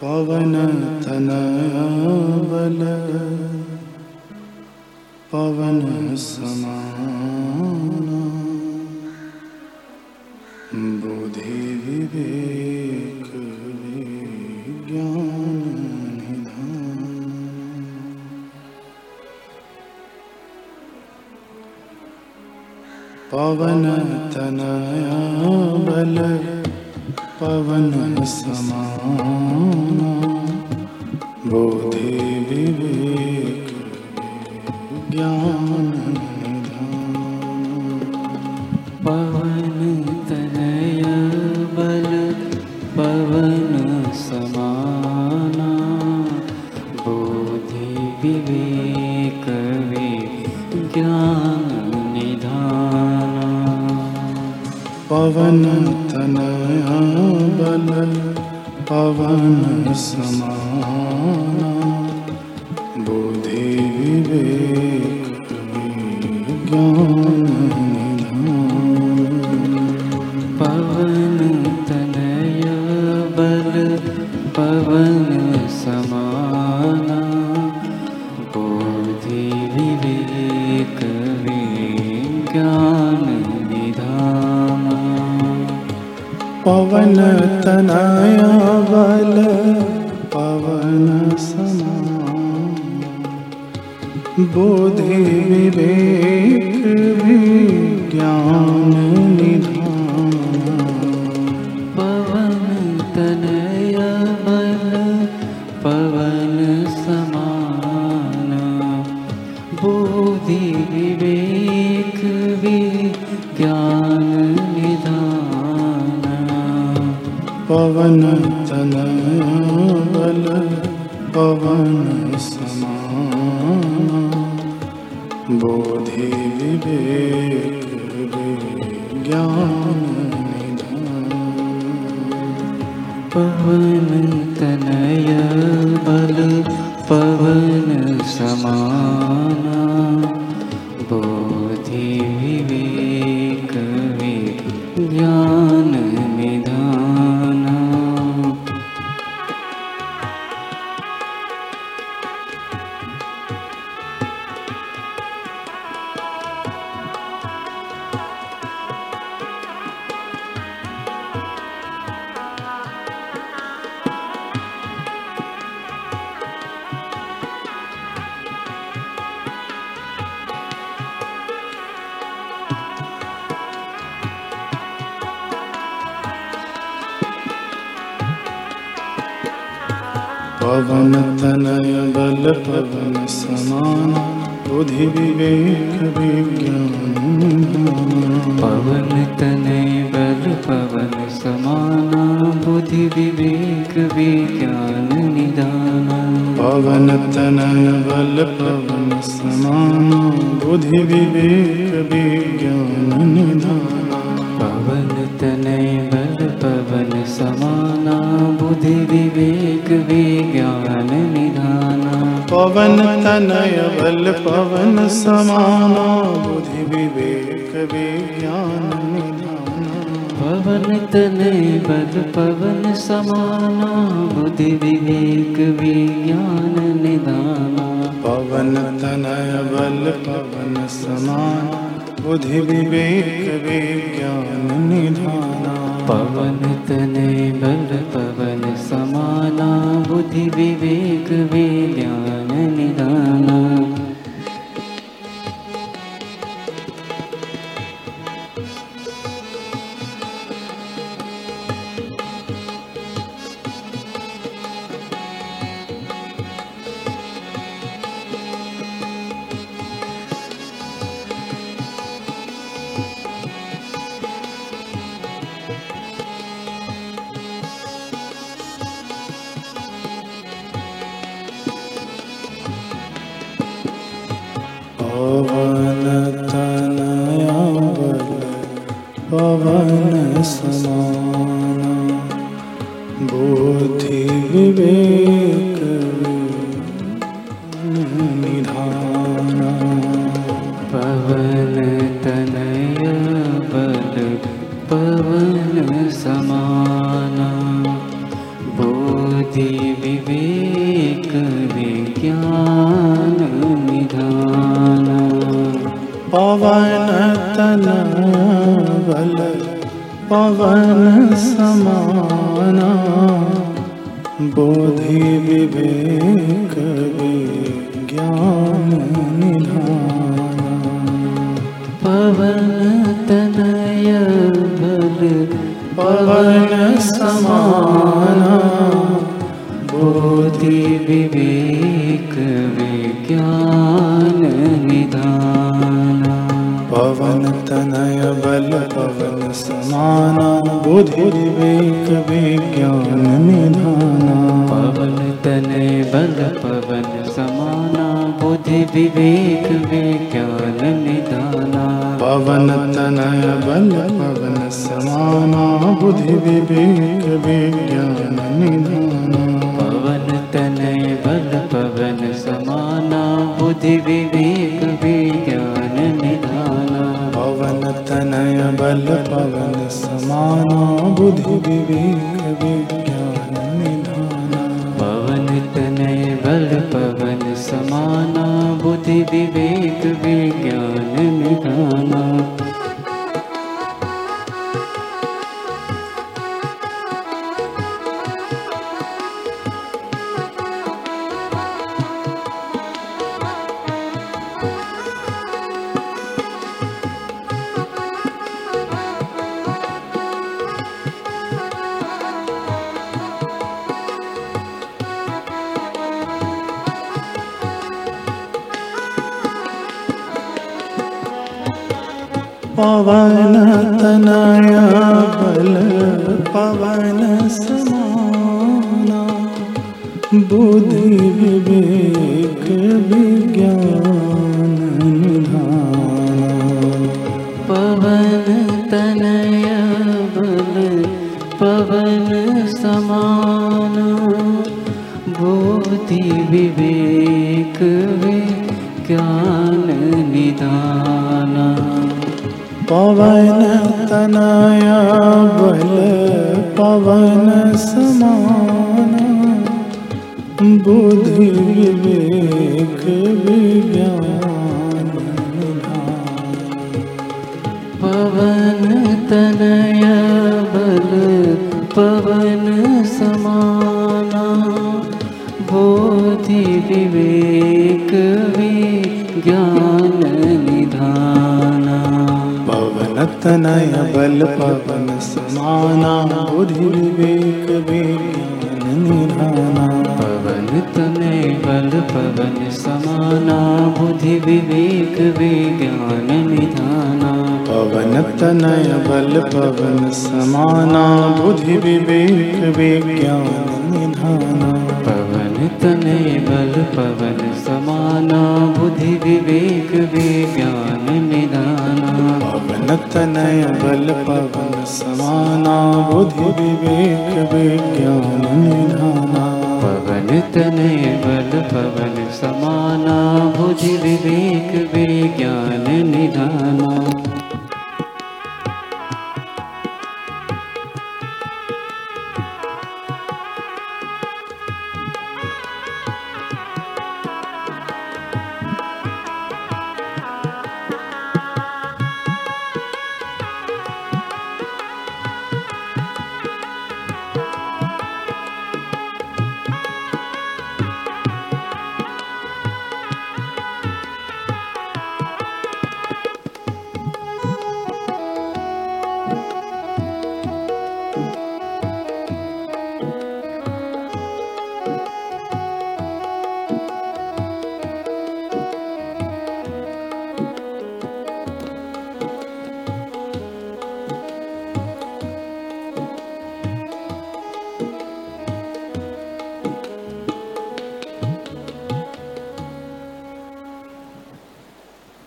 पवन बल पवन समान बुद्धि विवेक ज्ञान पवन तनया बल पवन बोधि विवेक ज्ञान पवन पवन तनया बल पवन बुद्धि विवेक ज्ञान पवन तनय बल पवन तनया बल पवन समान। बुद्धि विवेक विज्ञान निधान। पवन तनया बल पवन पवन तनया बल पवन समान बोधि विवेक विज्ञान पवन तनय बल पवन समाना पवन तनय बल पवन समान बुद्धि विवेक विज्ञान पवन तनय बल पवन समाना बुद्धि विवेक विज्ञान निधाना पवन तनय बल पवन समान बुद्धि विवेक विज्ञान निधान पवन तनय बल पवन समाना बुद्धि विवेक पवन तनय बल पवन समान बुद्धि विवेक विज्ञान। पवन तनय बल पवन समाना बुद्धि विवेक विज्ञान निधाना पवन तनय बल पवन समान बुद्धि विवेक विज्ञान निधाना पवन तनय बल पवन समाना बुद्धि विवेक विज्ञान बल पवन बल पवन समाना बोधि विवेक ज्ञान निधाना पवन तनय बल पवन समाना बोधि विवेक विज्ञान समाना बुद्धि विवेक विज्ञान निधाना। पवन तनय बल पवन समाना बुद्धि विवेक विज्ञान निधाना। पवन तनय बल पवन समाना बुद्धि विवेक विज्ञान निधाना। पवन तनय बल पवन समाना बुद्धि विवेक विज्ञान निधाना। पवन तनय बल पवन बुद्धि विवेक विज्ञान पवन तनय बल पवन समाना बुद्धि विवेक विज्ञान निधाना पवन तनय बल पवन समाना बुद्धि विवेक विज्ञान निधाना पवन तनय बल पवन समान बोधि विवेक विज्ञान निधाना पवन तनय बल पवन समाना। बुद्धि विवेक विज्ञान पवन तनय बल पवन समाना। विज्ञान तनय बल पवन समाना बुद्धि विवेक विज्ञान निधाना। पवन तनय बल पवन समाना बुद्धि विवेक विज्ञान निधाना। पवन तनय बल पवन समाना बुद्धि विवेक विज्ञान निधाना। पवन तनय बल पवन समाना बुद्धि विवेक विज्ञान निधाना पवन तनय बल पवन समाना बुद्धि विवेक विज्ञान निधाना पवन तनय बल पवन समाना बुद्धि विवेक विज्ञान निधाना